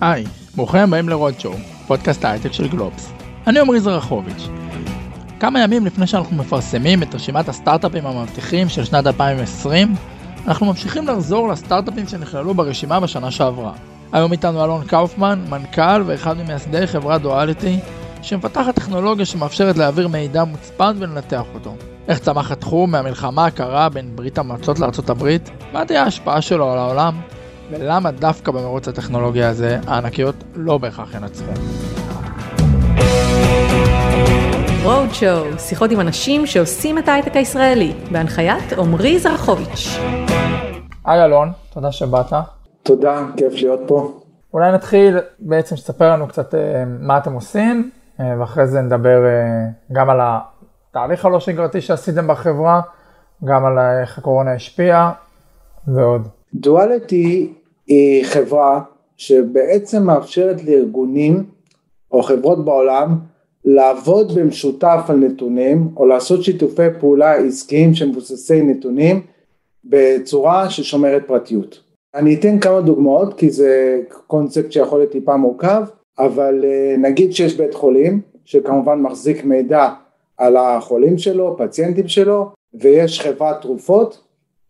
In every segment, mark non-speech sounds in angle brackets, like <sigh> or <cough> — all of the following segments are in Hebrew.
היי, ברוכים הבאים לרודשואו, פודקאסט ההייטק של גלובס. אני עמרי זרחוביץ'. כמה ימים לפני שאנחנו מפרסמים את רשימת הסטארט-אפים המבטיחים של שנת 2020, אנחנו ממשיכים לחזור לסטארט-אפים שנכללו ברשימה בשנה שעברה. היום איתנו אלון קאופמן, מנכ"ל ואחד ממייסדי חברת דואליטי, שמפתחת טכנולוגיה שמאפשרת להעביר מידע מוצפן ולנתח אותו. איך צמח התחום מהמלחמה הקרה בין ברית המועצות לארצות הברית, מה תהיה ההשפעה שלו על העולם, ולמה דווקא במרוץ הטכנולוגיה הזה הענקיות לא בהכרח ינצחו. רוד שואו, שיחות עם אנשים שעושים את ההייטק הישראלי, בהנחיית עמרי זרחוביץ'. היי אלון, תודה שבאת. תודה, כיף להיות פה. אולי נתחיל בעצם שתספר לנו קצת אה, מה אתם עושים, אה, ואחרי זה נדבר אה, גם על התהליך הלא שגרתי שעשיתם בחברה, גם על איך הקורונה השפיעה ועוד. דואליטי היא חברה שבעצם מאפשרת לארגונים או חברות בעולם לעבוד במשותף על נתונים או לעשות שיתופי פעולה עסקיים שמבוססי נתונים בצורה ששומרת פרטיות. אני אתן כמה דוגמאות כי זה קונספט שיכול להיות טיפה מורכב אבל אה, נגיד שיש בית חולים שכמובן מחזיק מידע על החולים שלו, פציינטים שלו ויש חברת תרופות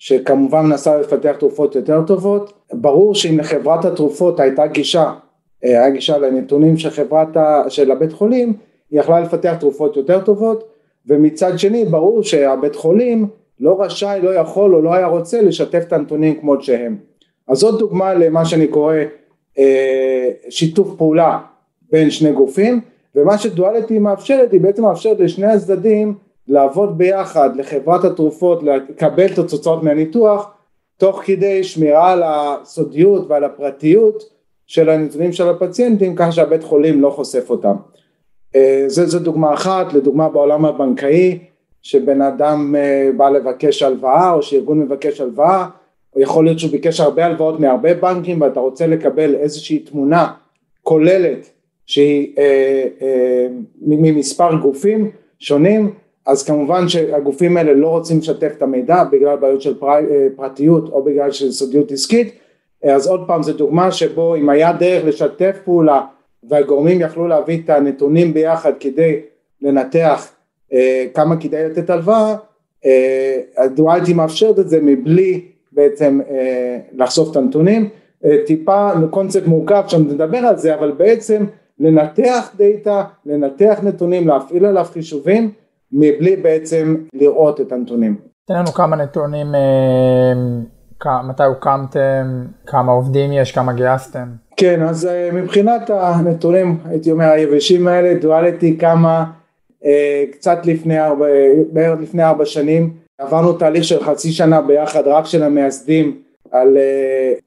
שכמובן מנסה לפתח תרופות יותר טובות. ברור שאם לחברת התרופות הייתה גישה אה, היה גישה לנתונים של חברת של הבית חולים היא יכלה לפתח תרופות יותר טובות. ומצד שני ברור שהבית חולים לא רשאי, לא יכול או לא היה רוצה לשתף את הנתונים כמו שהם. אז זאת דוגמה למה שאני קורא אה, שיתוף פעולה בין שני גופים. ומה שדואליטי מאפשרת היא בעצם מאפשרת לשני הצדדים לעבוד ביחד לחברת התרופות לקבל את התוצאות מהניתוח תוך כדי שמירה על הסודיות ועל הפרטיות של הנתונים של הפציינטים כך שהבית חולים לא חושף אותם. אה, זו דוגמה אחת, לדוגמה בעולם הבנקאי שבן אדם אה, בא לבקש הלוואה או שארגון מבקש הלוואה יכול להיות שהוא ביקש הרבה הלוואות מהרבה בנקים ואתה רוצה לקבל איזושהי תמונה כוללת שהיא אה, אה, ממספר גופים שונים אז כמובן שהגופים האלה לא רוצים לשתף את המידע בגלל בעיות של. אה, פרטיות או בגלל של סודיות עסקית אז עוד פעם זו דוגמה שבו אם היה דרך לשתף פעולה והגורמים יכלו להביא את הנתונים ביחד כדי לנתח אה, כמה כדאי לתת הלוואה אה, הדואליטי מאפשרת את זה מבלי בעצם אה, לחשוף את הנתונים אה, טיפה קונספט מורכב שם נדבר על זה אבל בעצם לנתח דאטה לנתח נתונים להפעיל עליו חישובים מבלי בעצם לראות את הנתונים. תן לנו כמה נתונים, אה, מתי הוקמתם, כמה עובדים יש, כמה גייסתם. כן, אז אה, מבחינת הנתונים, הייתי אומר היבשים האלה, דואליטי קמה אה, קצת לפני ארבע, בערך לפני ארבע שנים, עברנו תהליך של חצי שנה ביחד רק של המייסדים על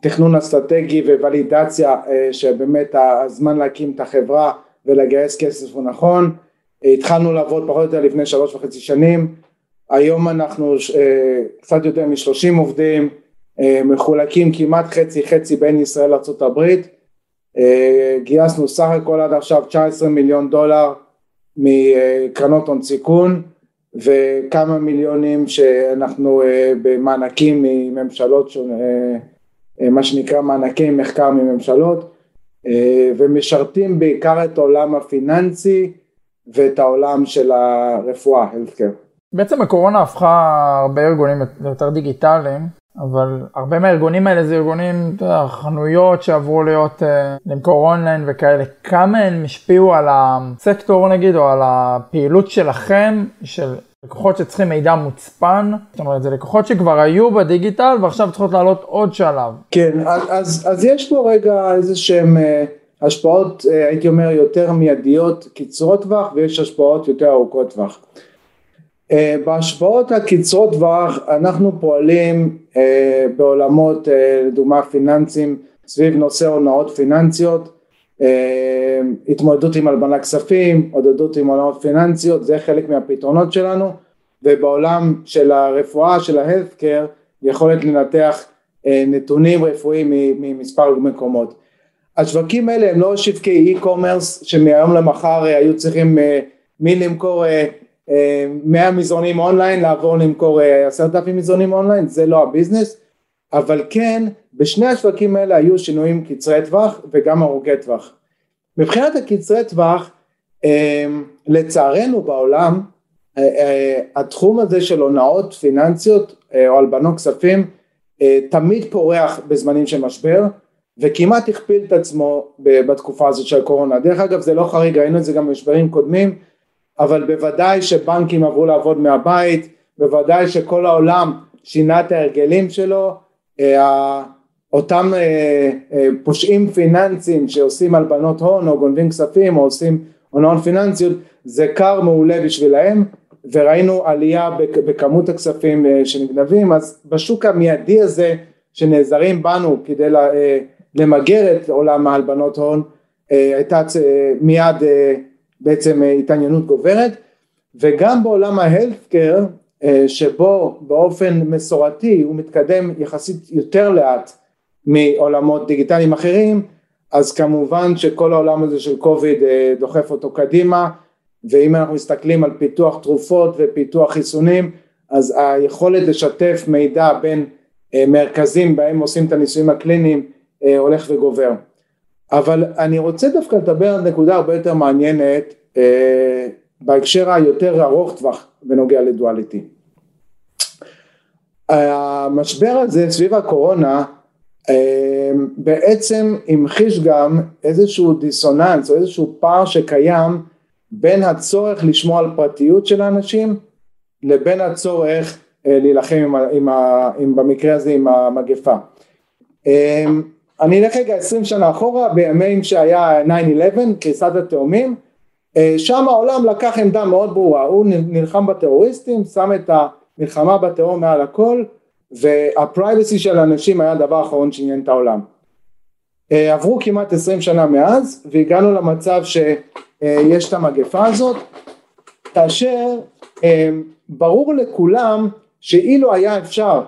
תכנון אסטרטגי וולידציה שבאמת הזמן להקים את החברה ולגייס כסף הוא נכון התחלנו לעבוד פחות או יותר לפני שלוש וחצי שנים, היום אנחנו אה, קצת יותר משלושים עובדים, אה, מחולקים כמעט חצי חצי בין ישראל לארה"ב, אה, גייסנו סך הכל עד עכשיו 19 מיליון דולר מקרנות הון סיכון וכמה מיליונים שאנחנו במענקים מממשלות, מה שנקרא מענקי מחקר מממשלות. ומשרתים בעיקר את העולם הפיננסי ואת העולם של הרפואה, healthcare. בעצם הקורונה הפכה הרבה ארגונים ליותר דיגיטליים, אבל הרבה מהארגונים האלה זה ארגונים, אתה יודע, חנויות שעברו להיות, אה, למכור אונליין וכאלה. כמה הם השפיעו על הסקטור נגיד, או על הפעילות שלכם, של לקוחות שצריכים מידע מוצפן, זאת אומרת, זה לקוחות שכבר היו בדיגיטל ועכשיו צריכות לעלות עוד שלב. כן, אז, אז יש פה רגע איזה שהם... השפעות אה, הייתי אומר יותר מיידיות קצרות טווח ויש השפעות יותר ארוכות טווח. אה, בהשפעות הקצרות טווח אנחנו פועלים אה, בעולמות לדוגמה פיננסים סביב נושא הונאות פיננסיות התמודדות עם הלבנת כספים, התמודדות עם הונאות פיננסיות, זה חלק מהפתרונות שלנו ובעולם של הרפואה, של ה-healthcare, יכולת לנתח נתונים רפואיים ממספר מקומות. השווקים האלה הם לא שווקי e-commerce שמהיום למחר אה, היו צריכים אה, מלמכור 100 אה, מזרונים אונליין לעבור למכור 10,000 מזרונים אונליין, זה לא ה-business. אבל כן בשני השווקים האלה היו שינויים קצרי טווח וגם ארוכי טווח. מבחינת הקצרי טווח לצערנו בעולם התחום הזה של הונאות פיננסיות או הלבנות כספים תמיד פורח בזמנים של משבר וכמעט הכפיל את עצמו בתקופה הזאת של הקורונה. דרך אגב זה לא חריג, ראינו את זה גם במשברים קודמים, אבל בוודאי שבנקים עברו לעבוד מהבית, בוודאי שכל העולם שינה את ההרגלים שלו, אה, אותם אה, אה, פושעים פיננסיים שעושים הלבנות הון או גונבים כספים או עושים הונאות פיננסיות, זה קר מעולה בשבילהם וראינו עלייה בכמות הכספים שנגנבים, אז בשוק המיידי הזה שנעזרים בנו כדי למגר את עולם ההלבנות הון אה, הייתה מיד אה, בעצם התעניינות גוברת. וגם בעולם ההלפקר אה, שבו באופן מסורתי הוא מתקדם יחסית יותר לאט מעולמות דיגיטליים אחרים אז כמובן שכל העולם הזה של קוביד דוחף אותו קדימה. ואם אנחנו מסתכלים על פיתוח תרופות ופיתוח חיסונים אז היכולת לשתף מידע בין מרכזים בהם עושים את הניסויים הקליניים אה, הולך וגובר. אבל אני רוצה דווקא לדבר על נקודה הרבה יותר מעניינת אה, בהקשר היותר ארוך טווח בנוגע לדואליטי. המשבר הזה סביב הקורונה אה, בעצם המחיש גם איזשהו דיסוננס או איזשהו פער שקיים בין הצורך לשמור על פרטיות של האנשים לבין הצורך להילחם עם, עם, עם, במקרה הזה עם המגפה. אני אלך רגע עשרים שנה אחורה בימים שהיה 9-11 קריסת התאומים. אה, שם העולם לקח עמדה מאוד ברורה. הוא נלחם בטרוריסטים שם את המלחמה בטרור מעל הכל והפרייבסי של אנשים היה הדבר האחרון שעניין את העולם. אה, עברו כמעט עשרים שנה מאז והגענו למצב שיש את המגפה הזאת. כאשר אה, ברור לכולם שאילו היה אפשר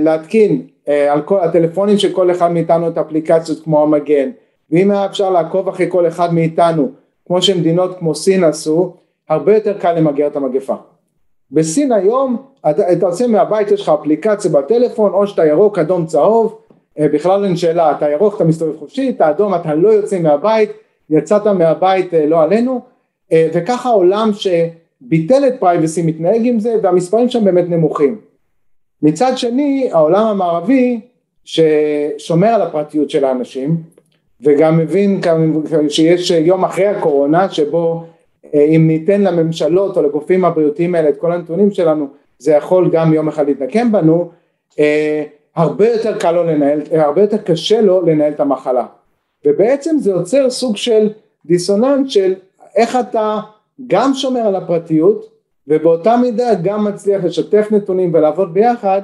להתקין אה, על כל הטלפונים של כל אחד מאיתנו את האפליקציות כמו המגן. ואם היה אפשר לעקוב אחרי כל אחד מאיתנו כמו שמדינות כמו סין עשו הרבה יותר קל למגר את המגפה. בסין היום אתה, אתה עושה מהבית יש לך אפליקציה בטלפון או שאתה ירוק אדום צהוב. אה, בכלל אין שאלה אתה ירוק אתה מסתובב חופשי אתה אדום אתה לא יוצא מהבית יצאת מהבית אה, לא עלינו. וככה העולם שביטל את פרייבסי מתנהג עם זה והמספרים שם באמת נמוכים מצד שני העולם המערבי ששומר על הפרטיות של האנשים וגם מבין שיש יום אחרי הקורונה שבו אה, אם ניתן לממשלות או לגופים הבריאותיים האלה את כל הנתונים שלנו זה יכול גם יום אחד להתנקם בנו אה, הרבה יותר קל לו לנהל, הרבה יותר קשה לו לנהל את המחלה. ובעצם זה יוצר סוג של דיסוננס של איך אתה גם שומר על הפרטיות ובאותה מידה גם מצליח לשתף נתונים ולעבוד ביחד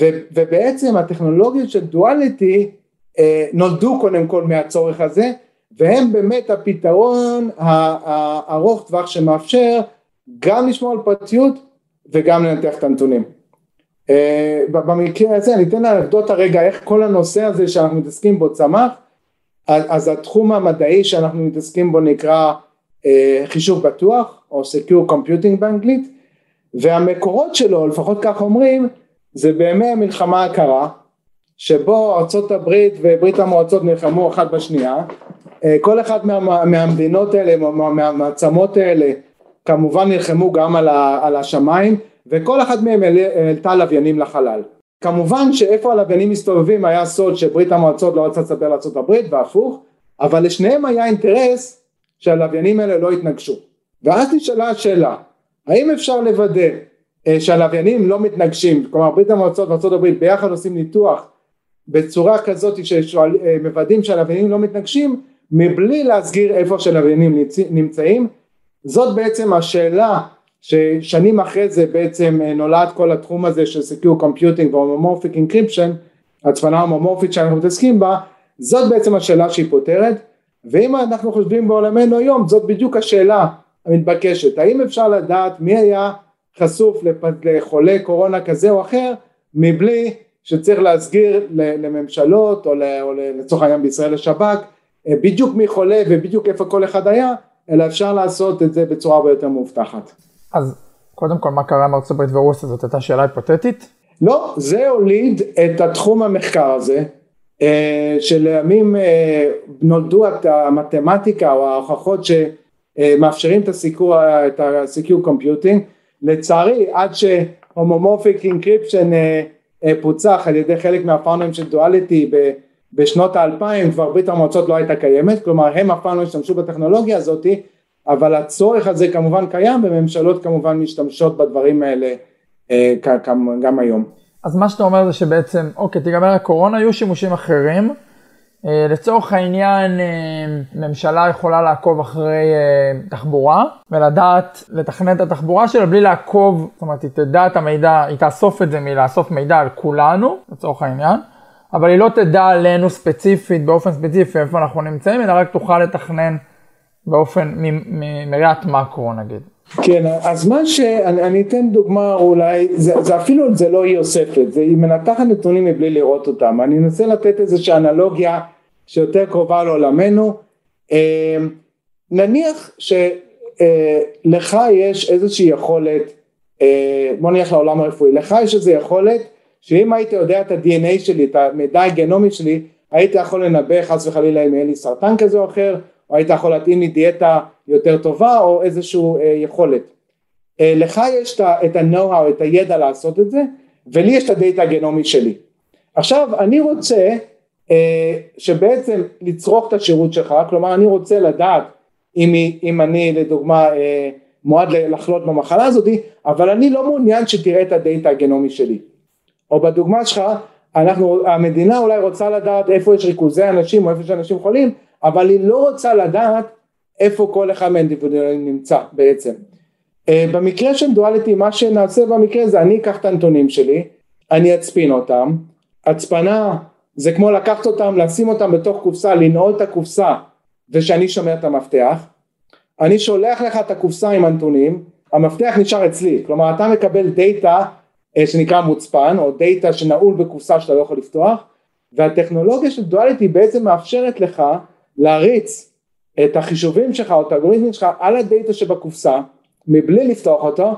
ו, ובעצם הטכנולוגיות של דואליטי אה, נולדו קודם כל מהצורך הזה והם באמת הפתרון הארוך טווח שמאפשר גם לשמור על פרטיות וגם לנתח את הנתונים. אה, במקרה הזה אני אתן לאנקדוטה רגע איך כל הנושא הזה שאנחנו מתעסקים בו צמח אז התחום המדעי שאנחנו מתעסקים בו נקרא אה, חישוב בטוח או Secure Computing באנגלית והמקורות שלו לפחות כך אומרים זה בימי המלחמה הקרה שבו ארצות הברית וברית המועצות נלחמו אחת בשנייה. אה, כל אחד מה, מהמדינות האלה מהמעצמות האלה כמובן נלחמו גם על, ה, על השמיים וכל אחד מהם העלתה לוויינים לחלל. כמובן שאיפה הלוויינים מסתובבים היה סוד שברית המועצות לא רצה לספר לארה"ב והפוך אבל לשניהם היה אינטרס שהלוויינים האלה לא יתנגשו ואז נשאלה השאלה האם אפשר לוודא אה, שהלוויינים לא מתנגשים? כלומר ברית המועצות וארצות הברית ביחד עושים ניתוח בצורה כזאת שמוודאים אה, שהלוויינים לא מתנגשים מבלי להסגיר איפה שהלוויינים נמצאים? זאת בעצם השאלה ששנים אחרי זה בעצם אה, נולד כל התחום הזה של Secure Computing ו-Homomorphic Encryption הצפנה הומומורפית שאנחנו מתעסקים בה זאת בעצם השאלה שהיא פותרת. ואם אנחנו חושבים בעולמנו היום זאת בדיוק השאלה המתבקשת האם אפשר לדעת מי היה חשוף לחולה קורונה כזה או אחר מבלי שצריך להסגיר לממשלות או לצורך העניין בישראל לשב"כ אה, בדיוק מי חולה ובדיוק איפה כל אחד היה אלא אפשר לעשות את זה בצורה הרבה יותר מאובטחת. אז קודם כל מה קרה עם ארצות הברית ורוסיה זאת הייתה שאלה היפותטית? לא, זה הוליד את התחום המחקר הזה, אה, שלימים אה, נולדו את המתמטיקה או ההוכחות שמאפשרים את ה-secure, את ה-secure computing, לצערי עד ש-homomorphic encryption פוצח על ידי חלק מה-founder ים של דואליטי בשנות האלפיים כבר ברית המועצות לא הייתה קיימת, כלומר הם אף פעם לא השתמשו בטכנולוגיה הזאתי, אבל הצורך הזה כמובן קיים וממשלות כמובן משתמשות בדברים האלה אה, גם היום. אז מה שאתה אומר זה שבעצם, אוקיי, תיגמר הקורונה, יהיו שימושים אחרים. אה, לצורך העניין, אה, ממשלה יכולה לעקוב אחרי תחבורה ולדעת לתכנן את התחבורה שלה בלי לעקוב, זאת אומרת, היא תדע את המידע, היא תאסוף את זה מלאסוף מידע על כולנו, לצורך העניין. אבל היא לא תדע עלינו ספציפית, באופן ספציפי, איפה אנחנו נמצאים, אלא רק תוכל לתכנן באופן, מראיית מקרו נגיד. כן, אז מה שאני אני אתן דוגמה אולי, זה, זה אפילו זה לא היא אוספת, זה היא מנתחת נתונים מבלי לראות אותם, אני אנסה לתת איזושהי אנלוגיה שיותר קרובה לעולמנו, אה, נניח שלך אה, יש איזושהי יכולת, אה, בוא נלך לעולם הרפואי, לך יש איזושהי יכולת שאם היית יודע את ה-DNA שלי, את המידע הגנומי שלי, היית יכול לנבא חס וחלילה אם יהיה לי סרטן כזה או אחר, או היית יכול להתאים לי דיאטה יותר טובה או איזושהי אה, יכולת. אה, לך יש את ה-know-how, את הידע לעשות את זה, ולי יש את הדאטה הגנומי שלי. עכשיו אני רוצה אה, שבעצם לצרוך את השירות שלך, כלומר אני רוצה לדעת אם, אם אני לדוגמה אה, מועד לחלות במחלה הזאת, אבל אני לא מעוניין שתראה את הדאטה הגנומי שלי. או בדוגמה שלך, אנחנו, המדינה אולי רוצה לדעת איפה יש ריכוזי אנשים או איפה יש אנשים חולים, אבל היא לא רוצה לדעת איפה כל אחד מהאינדיבידואלים נמצא בעצם. אה, במקרה של דואליטי מה שנעשה במקרה זה אני אקח את הנתונים שלי, אני אצפין אותם, הצפנה זה כמו לקחת אותם, לשים אותם בתוך קופסה, לנעול את הקופסה ושאני שומר את המפתח, אני שולח לך את הקופסה עם הנתונים, המפתח נשאר אצלי, כלומר אתה מקבל דאטה אה, שנקרא מוצפן או דאטה שנעול בקופסה שאתה לא יכול לפתוח והטכנולוגיה של דואליטי בעצם מאפשרת לך להריץ את החישובים שלך או את האלגוריתמים שלך על הדאטה שבקופסה מבלי לפתוח אותו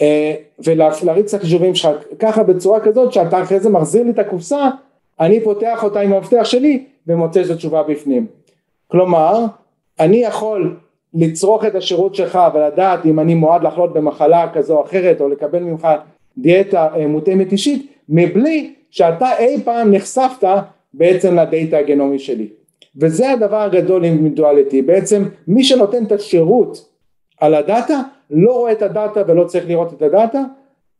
אה, ולהריץ את החישובים שלך ככה בצורה כזאת שאתה אחרי זה מחזיר לי את הקופסה אני פותח אותה עם המפתח שלי ומוצא את התשובה בפנים. כלומר אני יכול לצרוך את השירות שלך ולדעת אם אני מועד לחלות במחלה כזו או אחרת או לקבל ממך דיאטה אה, מותאמת אישית מבלי שאתה אי פעם נחשפת בעצם לדאטה הגנומי שלי וזה הדבר הגדול עם דואליטי בעצם מי שנותן את השירות על הדאטה לא רואה את הדאטה ולא צריך לראות את הדאטה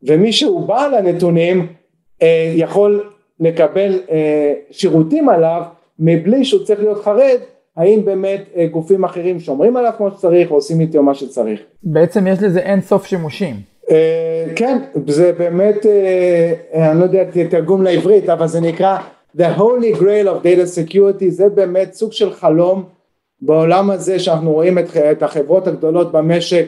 ומי שהוא בעל הנתונים אה, יכול לקבל אה, שירותים עליו מבלי שהוא צריך להיות חרד האם באמת גופים אחרים שומרים עליו כמו שצריך או עושים איתו מה שצריך. בעצם יש לזה אין סוף שימושים. אה, כן, זה באמת, אה, אני לא יודע תרגום לעברית, אבל זה נקרא The Holy Grail of Data Security, זה באמת סוג של חלום בעולם הזה שאנחנו רואים את, את החברות הגדולות במשק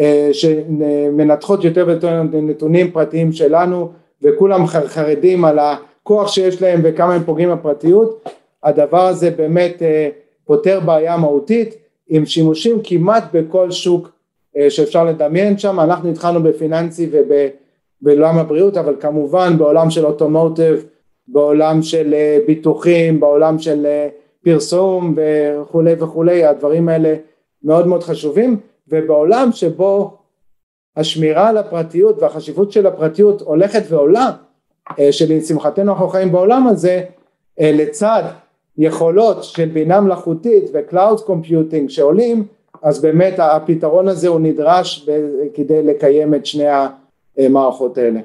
אה, שמנתחות יותר ויותר נתונים פרטיים שלנו וכולם חרדים על הכוח שיש להם וכמה הם פוגעים בפרטיות, הדבר הזה באמת פותר בעיה מהותית עם שימושים כמעט בכל שוק אה, שאפשר לדמיין שם, אנחנו התחלנו בפיננסי ובעולם הבריאות, אבל כמובן בעולם של אוטומוטיב, בעולם של אה, ביטוחים, בעולם של אה, פרסום וכולי וכולי, הדברים האלה מאוד מאוד חשובים, ובעולם שבו השמירה על הפרטיות והחשיבות של הפרטיות הולכת ועולה, שלשמחתנו אנחנו חיים בעולם הזה, לצד יכולות של בינה מלאכותית ו-Cloud Computing שעולים, אז באמת הפתרון הזה הוא נדרש כדי לקיים את שני המערכות האלה.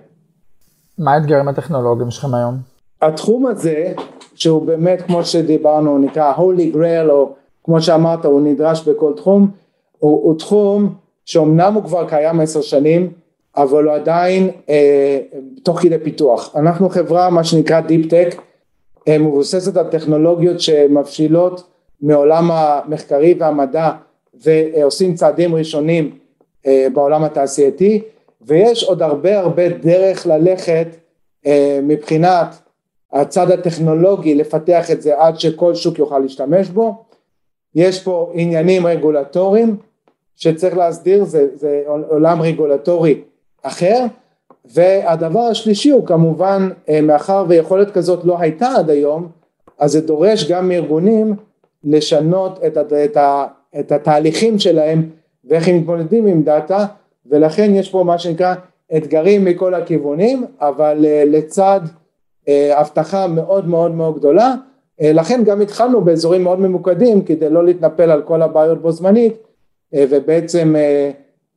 מה האתגרים הטכנולוגיים שלכם היום? התחום הזה שהוא באמת כמו שדיברנו נקרא holy grail או כמו שאמרת הוא נדרש בכל תחום הוא, הוא תחום שאומנם הוא כבר קיים עשר שנים אבל הוא עדיין אה, תוך כדי פיתוח. אנחנו חברה מה שנקרא Deep Tech אה, מבוססת על טכנולוגיות שמבשילות מעולם המחקרי והמדע ועושים צעדים ראשונים אה, בעולם התעשייתי ויש עוד הרבה הרבה דרך ללכת אה, מבחינת הצד הטכנולוגי לפתח את זה עד שכל שוק יוכל להשתמש בו. יש פה עניינים רגולטוריים שצריך להסדיר זה, זה עולם רגולטורי אחר. והדבר השלישי הוא כמובן מאחר ויכולת כזאת לא הייתה עד היום אז זה דורש גם מארגונים לשנות את, את, את התהליכים שלהם ואיך הם מתמודדים עם דאטה ולכן יש פה מה שנקרא אתגרים מכל הכיוונים אבל לצד הבטחה מאוד מאוד מאוד גדולה לכן גם התחלנו באזורים מאוד ממוקדים כדי לא להתנפל על כל הבעיות בו זמנית ובעצם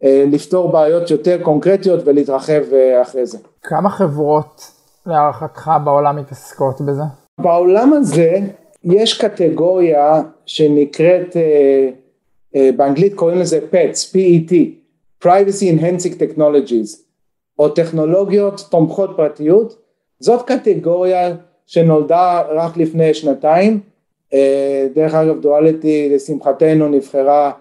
לפתור בעיות יותר קונקרטיות ולהתרחב אחרי זה. כמה חברות להערכתך בעולם מתעסקות בזה? בעולם הזה יש קטגוריה שנקראת באנגלית קוראים לזה PETS, PET, Privacy Enhancing Technologies, או טכנולוגיות תומכות פרטיות, זאת קטגוריה שנולדה רק לפני שנתיים, דרך אגב דואליטי לשמחתנו נבחרה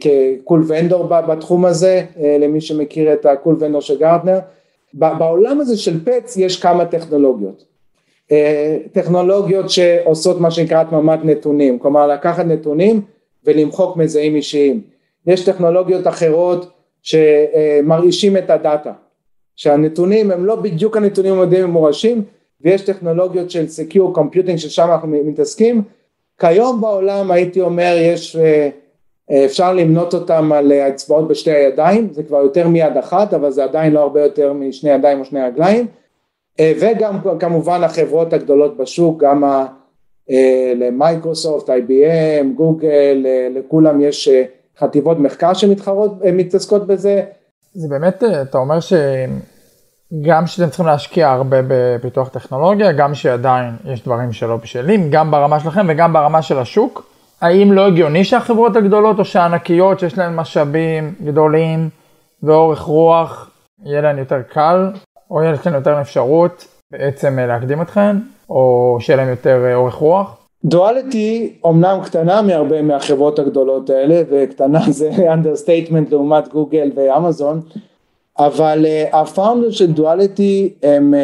כקול ונדור בתחום הזה, למי שמכיר את הקול ונדור של גרטנר, בעולם הזה של פץ יש כמה טכנולוגיות, טכנולוגיות שעושות מה שנקרא התממת נתונים, כלומר לקחת נתונים ולמחוק מזהים אישיים, יש טכנולוגיות אחרות שמרעישים את הדאטה, שהנתונים הם לא בדיוק הנתונים המדעיים המורשים ויש טכנולוגיות של Secure Computing ששם אנחנו מתעסקים, כיום בעולם הייתי אומר יש אפשר למנות אותם על אצבעות בשתי הידיים, זה כבר יותר מיד אחת אבל זה עדיין לא הרבה יותר משני ידיים או שני רגליים וגם כמובן החברות הגדולות בשוק, גם למייקרוסופט, IBM, גוגל, לכולם יש חטיבות מחקר שמתחרות, מתעסקות בזה. זה באמת, אתה אומר שגם שאתם צריכים להשקיע הרבה בפיתוח טכנולוגיה, גם שעדיין יש דברים שלא בשלים, גם ברמה שלכם וגם ברמה של השוק. האם לא הגיוני שהחברות הגדולות או שהענקיות שיש להן משאבים גדולים ואורך רוח, יהיה להן יותר קל, או יהיה להן יותר אפשרות בעצם להקדים אתכן, או שיהיה להן יותר אורך רוח? דואליטי אומנם קטנה מהרבה מהחברות הגדולות האלה, וקטנה <laughs> זה understatement לעומת גוגל ואמזון, אבל ה-founders של דואליטי הם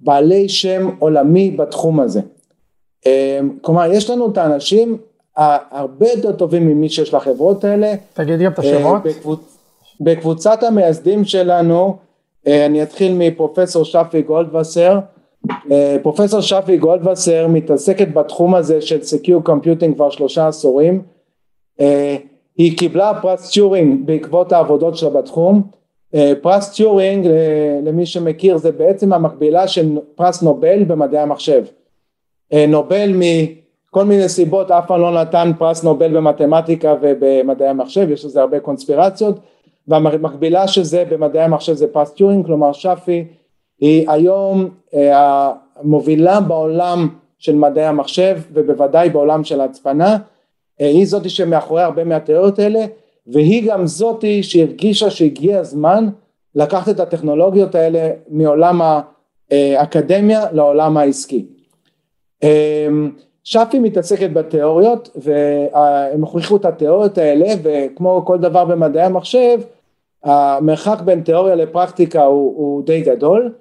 בעלי שם עולמי בתחום הזה. כלומר יש לנו את האנשים הרבה יותר טובים ממי שיש לחברות האלה. תגיד גם את השמות. בקבוצ... בקבוצת המייסדים שלנו, אני אתחיל מפרופסור שפי גולדווסר, פרופסור שפי גולדווסר מתעסקת בתחום הזה של Secure Computing כבר שלושה עשורים, היא קיבלה פרס טיורינג בעקבות העבודות שלה בתחום, פרס טיורינג למי שמכיר זה בעצם המקבילה של פרס נובל במדעי המחשב, נובל מכל מיני סיבות אף פעם לא נתן פרס נובל במתמטיקה ובמדעי המחשב, יש לזה הרבה קונספירציות, והמקבילה של זה במדעי המחשב זה פרס טיורינג, כלומר שפי היא היום המובילה בעולם של מדעי המחשב ובוודאי בעולם של ההצפנה, היא זאתי שמאחורי הרבה מהתיאוריות האלה והיא גם זאתי שהרגישה שהגיע הזמן לקחת את הטכנולוגיות האלה מעולם האקדמיה לעולם העסקי. שפי מתעסקת בתיאוריות והם הוכיחו את התיאוריות האלה וכמו כל דבר במדעי המחשב המרחק בין תיאוריה לפרקטיקה הוא, הוא די גדול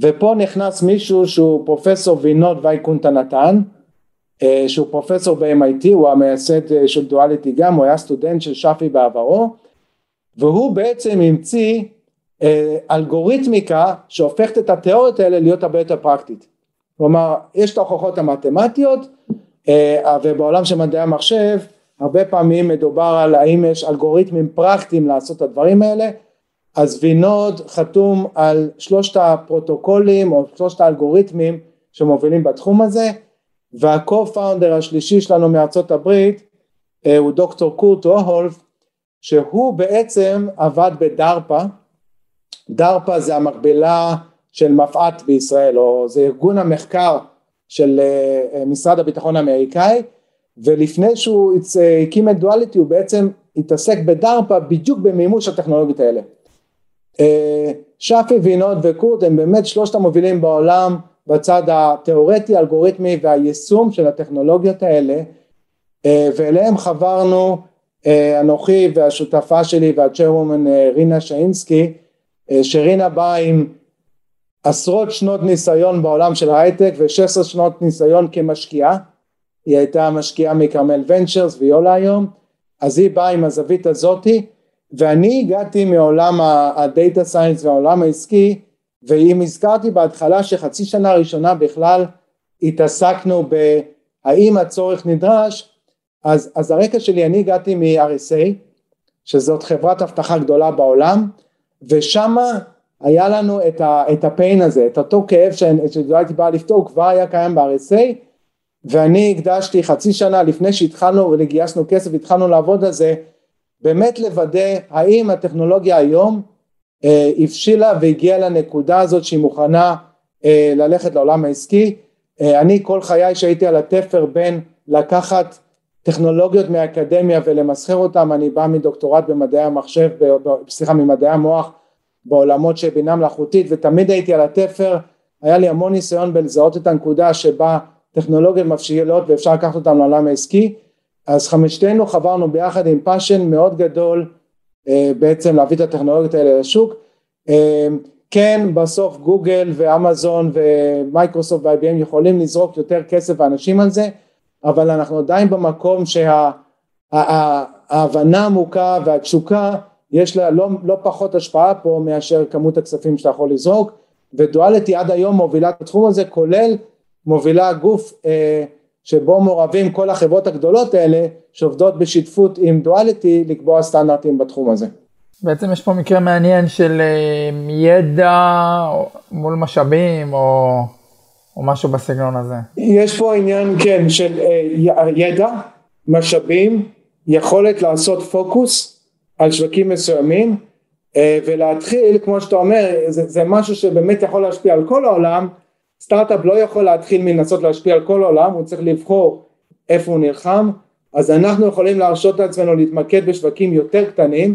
ופה נכנס מישהו שהוא פרופסור וינוד וייקונטה נתן שהוא פרופסור ב-MIT הוא המייסד של דואליטי גם הוא היה סטודנט של שפי בעברו והוא בעצם המציא אלגוריתמיקה שהופכת את התיאוריות האלה להיות הרבה יותר פרקטית. כלומר יש את ההוכחות המתמטיות ובעולם של מדעי המחשב הרבה פעמים מדובר על האם יש אלגוריתמים פרקטיים לעשות את הדברים האלה אז וינוד חתום על שלושת הפרוטוקולים או שלושת האלגוריתמים שמובילים בתחום הזה והקו-פאונדר השלישי שלנו מארצות הברית הוא דוקטור קורט אוהולף שהוא בעצם עבד בדרפה, דרפה זה המקבילה של מפא"ת בישראל או זה ארגון המחקר של משרד הביטחון האמריקאי ולפני שהוא הקים את דואליטי הוא בעצם התעסק בדרפה בדיוק במימוש הטכנולוגיות האלה שפי וינוד וקורט הם באמת שלושת המובילים בעולם בצד התיאורטי אלגוריתמי והיישום של הטכנולוגיות האלה. ואליהם חברנו אנוכי והשותפה שלי והצ'רוומן רינה שיינסקי שרינה באה עם עשרות שנות ניסיון בעולם של ההייטק ו-16 שנות ניסיון כמשקיעה. היא הייתה משקיעה מכרמל ונצ'רס ויולה היום. אז היא באה עם הזווית הזאתי ואני הגעתי מעולם הדאטה סיינס והעולם העסקי ואם הזכרתי בהתחלה שחצי שנה ראשונה בכלל התעסקנו בהאם הצורך נדרש אז, אז הרקע שלי אני הגעתי מ-RSA שזאת חברת אבטחה גדולה בעולם ושמה היה לנו את, ה, את הפיין הזה, את אותו כאב שלא הייתי בא לפתור, כבר היה קיים ב-RSA ואני הקדשתי חצי שנה לפני שהתחלנו וגייסנו כסף, התחלנו לעבוד על זה, באמת לוודא האם הטכנולוגיה היום אה, הבשילה והגיעה לנקודה הזאת שהיא מוכנה אה, ללכת לעולם העסקי. אה, אני כל חיי שהייתי על התפר בין לקחת טכנולוגיות מהאקדמיה ולמסחר אותם, אני בא מדוקטורט במדעי המחשב, סליחה ממדעי המוח בעולמות של בינה מלאכותית ותמיד הייתי על התפר, היה לי המון ניסיון בלזהות את הנקודה שבה טכנולוגיות מבשילות ואפשר לקחת אותן לעולם העסקי, אז חמשתנו חברנו ביחד עם passion מאוד גדול אה, בעצם להביא את הטכנולוגיות האלה לשוק, אה, כן בסוף גוגל ואמזון ומייקרוסופט ו-IBM יכולים לזרוק יותר כסף ואנשים על זה, אבל אנחנו עדיין במקום שההבנה עמוקה והתשוקה יש לה לא, לא פחות השפעה פה מאשר כמות הכספים שאתה יכול לזרוק ודואליטי עד היום מובילה את התחום הזה כולל מובילה גוף אה, שבו מעורבים כל החברות הגדולות האלה שעובדות בשותפות עם דואליטי לקבוע סטנדרטים בתחום הזה. בעצם יש פה מקרה מעניין של אה, ידע מול משאבים או, או משהו בסגנון הזה. יש פה עניין כן של אה, ידע, משאבים, יכולת לעשות פוקוס על שווקים מסוימים אה, ולהתחיל כמו שאתה אומר זה, זה משהו שבאמת יכול להשפיע על כל העולם סטארט-אפ לא יכול להתחיל מלנסות להשפיע על כל העולם הוא צריך לבחור איפה הוא נלחם. אז אנחנו יכולים להרשות לעצמנו להתמקד בשווקים יותר קטנים.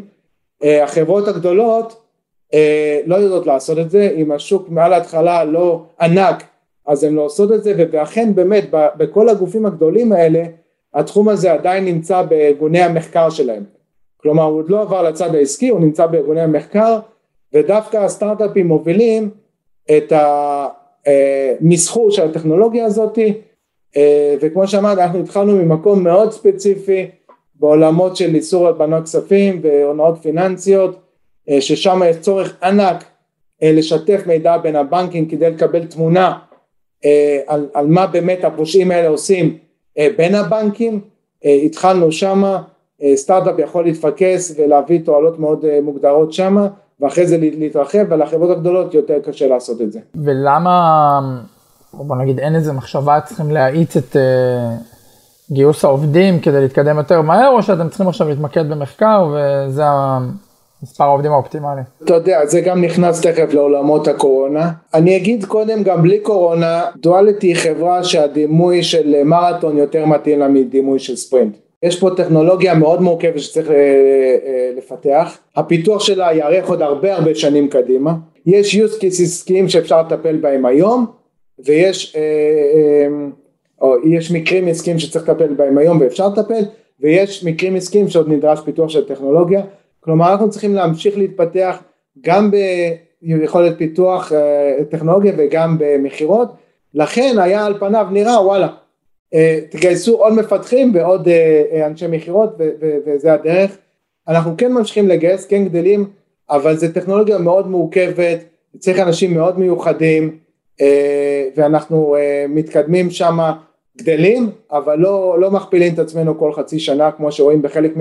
אה, החברות הגדולות אה, לא יודעות לעשות את זה. אם השוק מעל ההתחלה לא ענק אז הן לא עושות את זה. ואכן באמת בכל הגופים הגדולים האלה התחום הזה עדיין נמצא בארגוני המחקר שלהם. כלומר הוא עוד לא עבר לצד העסקי הוא נמצא בארגוני המחקר. ודווקא הסטארט-אפים מובילים את המסחור של הטכנולוגיה הזאתי. אה, וכמו שאמרת אנחנו התחלנו ממקום מאוד ספציפי בעולמות של איסור הלבנות כספים והונאות פיננסיות אה, ששם יש צורך ענק אה, לשתף מידע בין הבנקים כדי לקבל תמונה על, על מה באמת הפושעים האלה עושים בין הבנקים. התחלנו שמה סטארט-אפ יכול להתפקס ולהביא תועלות מאוד מוגדרות שמה ואחרי זה להתרחב ולחברות הגדולות יותר קשה לעשות את זה. ולמה בוא נגיד אין איזה מחשבה צריכים להאיץ את uh, גיוס העובדים כדי להתקדם יותר מהר או שאתם צריכים עכשיו להתמקד במחקר וזה מספר העובדים האופטימלי. אתה יודע זה גם נכנס תכף לעולמות הקורונה אני אגיד קודם גם בלי קורונה דואליטי היא חברה שהדימוי של מרתון יותר מתאים לה מדימוי של ספרינט. יש פה טכנולוגיה מאוד מורכבת שצריך אה, אה, לפתח, הפיתוח שלה יארך עוד הרבה הרבה שנים קדימה, יש use cases עסקיים שאפשר לטפל בהם היום ויש אה, או יש מקרים עסקיים שצריך לטפל בהם היום ואפשר לטפל ויש מקרים עסקיים שעוד נדרש פיתוח של טכנולוגיה. כלומר אנחנו צריכים להמשיך להתפתח גם ביכולת פיתוח טכנולוגיה וגם במכירות. לכן היה על פניו נראה וואלה תגייסו עוד מפתחים ועוד אנשי מכירות וזה הדרך. אנחנו כן ממשיכים לגייס כן גדלים אבל זה טכנולוגיה מאוד מורכבת צריך אנשים מאוד מיוחדים אה, ואנחנו אה, מתקדמים שם גדלים אבל לא, לא מכפילים את עצמנו כל חצי שנה כמו שרואים בחלק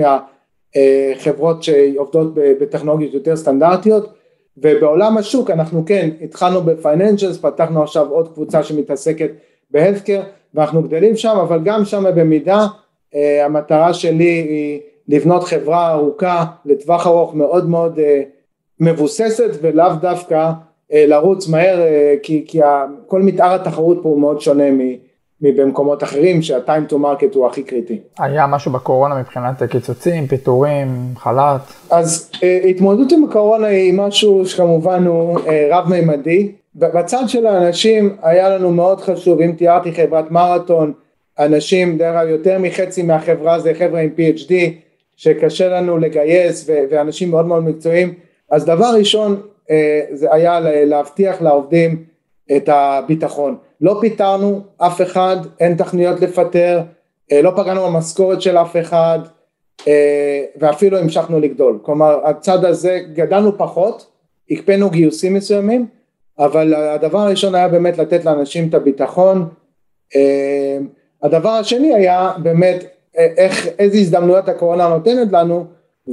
מהחברות שעובדות בטכנולוגיות יותר סטנדרטיות. ובעולם השוק אנחנו כן התחלנו בפייננשלס פתחנו עכשיו עוד קבוצה שמתעסקת בהלפקר ואנחנו גדלים שם אבל גם שם במידה אה, המטרה שלי היא לבנות חברה ארוכה לטווח ארוך מאוד מאוד מבוססת ולאו דווקא אה, לרוץ מהר אה, כי, כי כל מתאר התחרות פה הוא מאוד שונה מבמקומות אחרים שה-time to market הוא הכי קריטי. היה משהו בקורונה מבחינת קיצוצים, פיטורים, חל"ת? אז אה, התמודדות עם הקורונה היא משהו שכמובן הוא רב מימדי. בצד של האנשים היה לנו מאוד חשוב, אם תיארתי חברת מרתון, אנשים, דרך אגב יותר מחצי מהחברה זה חבר'ה עם PhD שקשה לנו לגייס ואנשים מאוד מאוד מקצועיים, אז דבר ראשון אה, זה היה להבטיח לעובדים את הביטחון. לא פיטרנו אף אחד, אין תכניות לפטר, אה, לא פגענו במשכורת של אף אחד, ואפילו המשכנו לגדול, כלומר הצד הזה גדלנו פחות, הקפאנו גיוסים מסוימים, אבל הדבר הראשון היה באמת לתת לאנשים את הביטחון, הדבר השני היה באמת איך, איזה הזדמנויות הקורונה נותנת לנו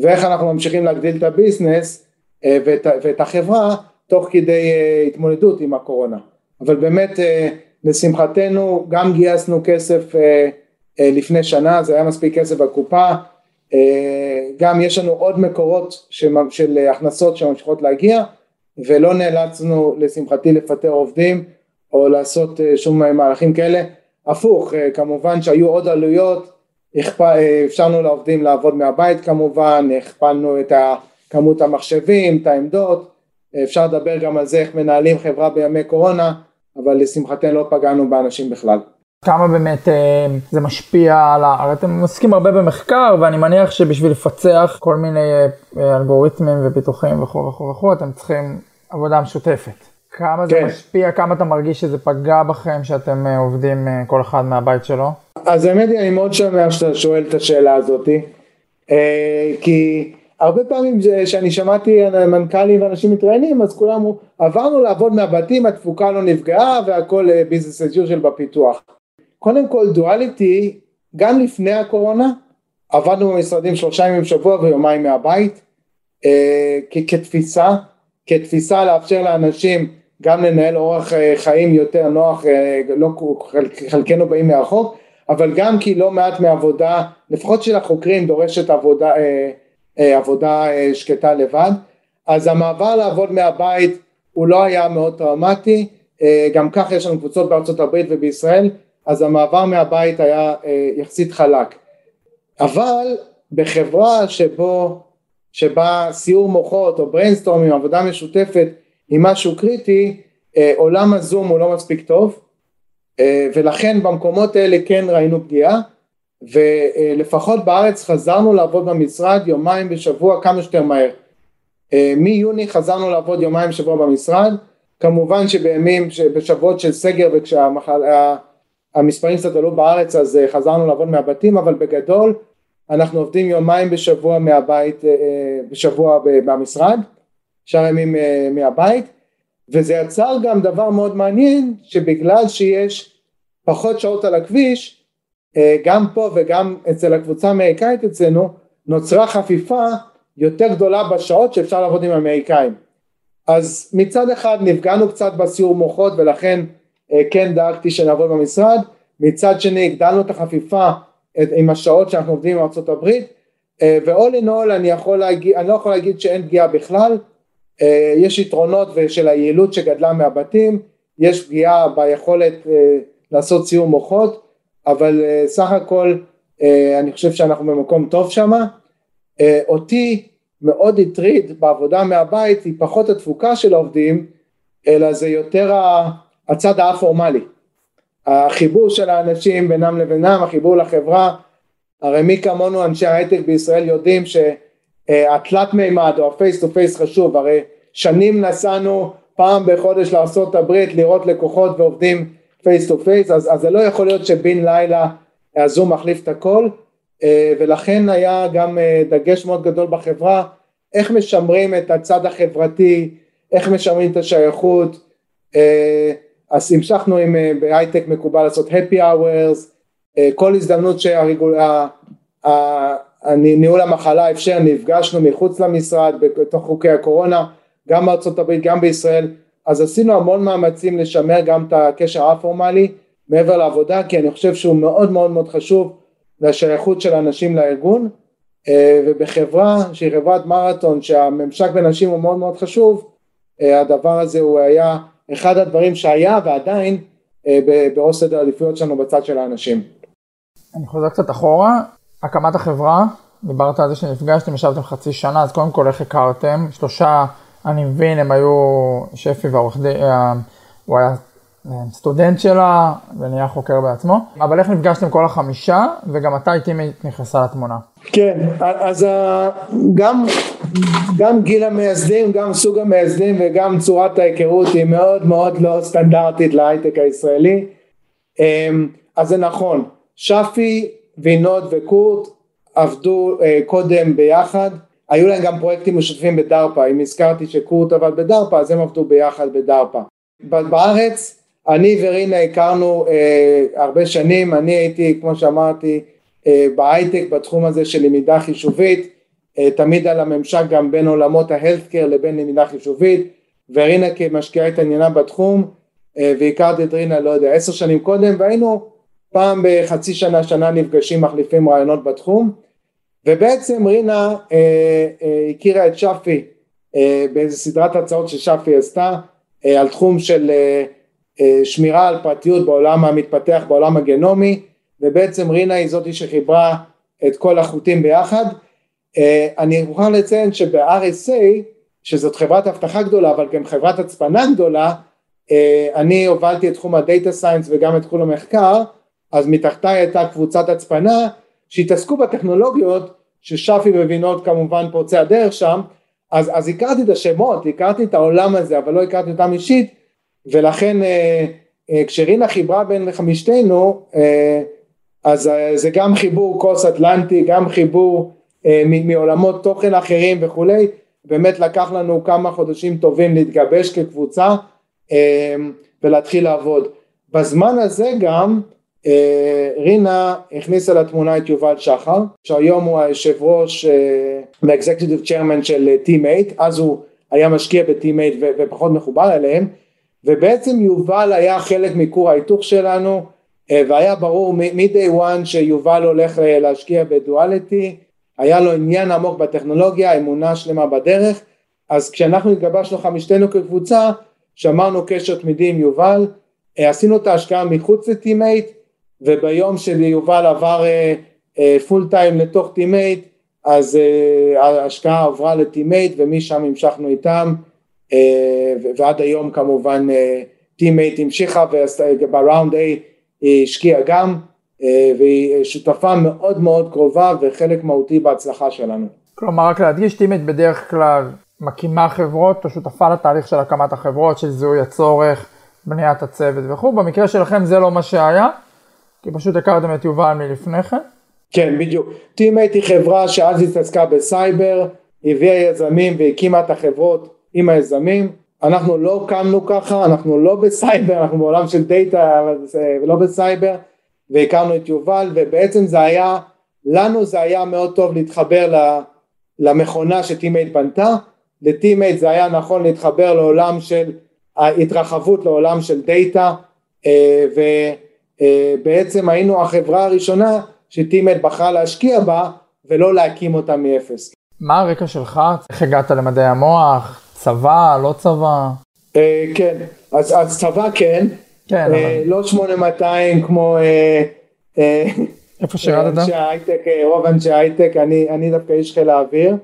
ואיך אנחנו ממשיכים להגדיל את הביזנס ואת, ואת החברה תוך כדי התמודדות עם הקורונה, אבל באמת לשמחתנו גם גייסנו כסף לפני שנה, זה היה מספיק כסף בקופה, גם יש לנו עוד מקורות של הכנסות שממשיכות להגיע ולא נאלצנו לשמחתי לפטר עובדים או לעשות שום מהלכים כאלה, הפוך כמובן שהיו עוד עלויות, אפשרנו לעובדים לעבוד מהבית כמובן, הכפלנו את כמות המחשבים, את העמדות, אפשר לדבר גם על זה איך מנהלים חברה בימי קורונה אבל לשמחתנו לא פגענו באנשים בכלל. כמה באמת אה, זה משפיע על ה... הרי אתם עוסקים הרבה במחקר ואני מניח שבשביל לפצח כל מיני אה, אלגוריתמים ופיתוחים וכו' וכו' וכו' אתם צריכים עבודה משותפת. כמה כן. זה משפיע, כמה אתה מרגיש שזה פגע בכם שאתם אה, עובדים כל אחד מהבית שלו? אז האמת היא אני מאוד שומע שאתה שואל את השאלה הזאתי כי הרבה פעמים כשאני שמעתי מנכ"לים ואנשים מתראיינים אז כולם אמרו עברנו לעבוד מהבתים התפוקה לא נפגעה והכל ביזנס as usual בפיתוח קודם כל דואליטי גם לפני הקורונה עבדנו במשרדים שלושה ימים בשבוע ויומיים מהבית אה, כתפיסה, כתפיסה לאפשר לאנשים גם לנהל אורח אה, חיים יותר נוח, אה, לא חלקנו באים מהרחוב, אבל גם כי לא מעט מעבודה, לפחות של החוקרים דורשת עבודה, עבודה שקטה לבד, אז המעבר לעבוד מהבית הוא לא היה מאוד טראומטי, גם ככה יש לנו קבוצות בארצות הברית ובישראל אז המעבר מהבית היה אה, יחסית חלק. אבל בחברה שבו, שבה סיור מוחות או בריינסטורמים, עבודה משותפת היא משהו קריטי, אה, עולם הזום הוא לא מספיק טוב, אה, ולכן במקומות האלה כן ראינו פגיעה, ולפחות בארץ חזרנו לעבוד במשרד יומיים בשבוע כמה שיותר מהר. מיוני חזרנו לעבוד יומיים בשבוע במשרד, כמובן שבימים, בשבועות של סגר וכשהמחלה המספרים קצת עלו בארץ אז אה, חזרנו לעבוד מהבתים אבל בגדול אנחנו עובדים יומיים בשבוע מהבית, אה, אה, בשבוע במשרד, שאר ימים מהבית וזה יצר גם דבר מאוד מעניין שבגלל שיש פחות שעות על הכביש גם פה וגם אצל הקבוצה האמריקאית אצלנו נוצרה חפיפה יותר גדולה בשעות שאפשר לעבוד עם האמריקאים. אז מצד אחד נפגענו קצת בסיור מוחות ולכן כן דאגתי שנעבוד במשרד, מצד שני הגדלנו את החפיפה עם השעות שאנחנו עובדים עם ארה"ב ו-all in all אני, יכול להגיד, אני לא יכול להגיד שאין פגיעה בכלל, אה, יש יתרונות של היעילות שגדלה מהבתים, יש פגיעה ביכולת אה, לעשות סיור מוחות, אבל סך הכל אני חושב שאנחנו במקום טוב שם. אותי מאוד הטריד בעבודה מהבית היא פחות התפוקה של העובדים, אלא זה יותר הצד האפורמלי, החיבור של האנשים בינם לבינם, החיבור לחברה, הרי מי כמונו אנשי ההייטק בישראל יודעים שהתלת מימד או ה face to face חשוב, הרי שנים נסענו פעם בחודש לארה"ב לראות לקוחות ועובדים face to face, אז, זה לא יכול להיות שבין לילה הזום מחליף את הכל, ולכן היה גם דגש מאוד גדול בחברה, איך משמרים את הצד החברתי, איך משמרים את השייכות, אז המשכנו עם אה, בהייטק מקובל לעשות happy hours, אה, כל הזדמנות שניהול המחלה אפשר נפגשנו מחוץ למשרד בתוך חוקי הקורונה גם בארצות הברית גם בישראל אז עשינו המון מאמצים לשמר גם את הקשר הפורמלי מעבר לעבודה כי אני חושב שהוא מאוד מאוד מאוד חשוב לשייכות של אנשים לארגון אה, ובחברה שהיא חברת מרתון שהממשק בין אנשים הוא מאוד מאוד חשוב הדבר הזה הוא היה אחד הדברים שהיה ועדיין אה, בראש סדר העדיפויות שלנו בצד של האנשים. אני חוזר קצת אחורה, הקמת החברה, דיברת על זה שנפגשתם, ישבתם חצי שנה, אז קודם כל איך הכרתם? שלושה, אני מבין, הם היו שפי והעורך דין, אה, הוא היה סטודנט שלה ונהיה חוקר בעצמו, אבל איך נפגשתם כל החמישה? וגם מתי טימי נכנסה לתמונה? כן, אז גם, גם גיל המייסדים, גם סוג המייסדים וגם צורת ההיכרות היא מאוד מאוד לא סטנדרטית להייטק הישראלי, אמ, אז זה נכון, שפי, וינוד וקורט עבדו קודם ביחד, היו להם גם פרויקטים משותפים בדרפה, אם הזכרתי שקורט עבד בדרפה אז הם עבדו ביחד בדרפה. בארץ אני ורינה הכרנו אה, הרבה שנים, אני הייתי כמו שאמרתי אה, בהייטק בתחום הזה של למידה חישובית, אה, תמיד על הממשק גם בין עולמות ההלפקר לבין למידה חישובית, ורינה כמשקיעה התעניינה בתחום אה, והכרתי את רינה לא יודע עשר שנים קודם והיינו פעם בחצי שנה שנה נפגשים מחליפים רעיונות בתחום. ובעצם רינה אה, אה, הכירה את שפי אה, באיזה סדרת הצעות ששפי עשתה אה, על תחום של אה, שמירה על פרטיות בעולם המתפתח בעולם הגנומי ובעצם רינה היא זאתי שחיברה את כל החוטים ביחד. אה, אני מוכרח לציין שב-RSA שזאת חברת אבטחה גדולה אבל גם חברת הצפנה גדולה אה, אני הובלתי את תחום הדאטה סיינס וגם את תחום המחקר אז מתחתיי הייתה קבוצת הצפנה שהתעסקו בטכנולוגיות ששפי מבינות כמובן פורצי הדרך שם. אז, אז הכרתי את השמות, הכרתי את העולם הזה אבל לא הכרתי אותם אישית ולכן אה, אה, כשרינה חיברה בין חמישתנו אה, אז אה, זה גם חיבור cross אטלנטי, גם חיבור אה, מעולמות תוכן אחרים וכולי, באמת לקח לנו כמה חודשים טובים להתגבש כקבוצה אה, ולהתחיל לעבוד. בזמן הזה גם אה, רינה הכניסה לתמונה את יובל שחר שהיום הוא היושב ראש וה executive chairman של Team8 אז הוא היה משקיע ב Team8 ופחות מחובר אליהם ובעצם יובל היה חלק מכור ההיתוך שלנו והיה ברור מ-day one שיובל הולך להשקיע בדואליטי. היה לו עניין עמוק בטכנולוגיה אמונה שלמה בדרך. אז כשאנחנו התגבשנו חמישתנו כקבוצה שמרנו קשר תמידי עם יובל. עשינו את ההשקעה מחוץ ל Team8 וביום שיובל עבר full uh, time לתוך Team8 אז ההשקעה עברה ל Team8 ומשם המשכנו איתם ועד היום כמובן Team8 uh, המשיכה וב round A היא השקיעה גם uh, והיא שותפה מאוד מאוד קרובה וחלק מהותי בהצלחה שלנו. כלומר רק להדגיש Team8 בדרך כלל מקימה חברות או שותפה לתהליך של הקמת החברות של זיהוי הצורך בניית הצוות וכו' במקרה שלכם זה לא מה שהיה כי פשוט הכרתם את יובל מלפני כן? כן בדיוק, Team8 היא חברה שאז התעסקה בסייבר, הביאה יזמים והקימה את החברות עם היזמים, אנחנו לא קמנו ככה, אנחנו לא בסייבר, אנחנו בעולם של דאטה ולא בסייבר, והכרנו את יובל ובעצם זה היה, לנו זה היה מאוד טוב להתחבר למכונה ש Team8 בנתה, ל Team8 זה היה נכון להתחבר לעולם של ההתרחבות לעולם של דאטה אה, ו... אה, היינו החברה הראשונה ש Team8 בחרה להשקיע בה ולא להקים אותה מאפס. מה הרקע שלך? איך הגעת למדעי המוח? צבא? לא צבא? אה, כן, אז, אז צבא כן, כן אה, אבל... לא 8200 כמו איפה שירדת? אנשי הייטק, רוב אנשי הייטק, אני, אני דווקא איש חיל האוויר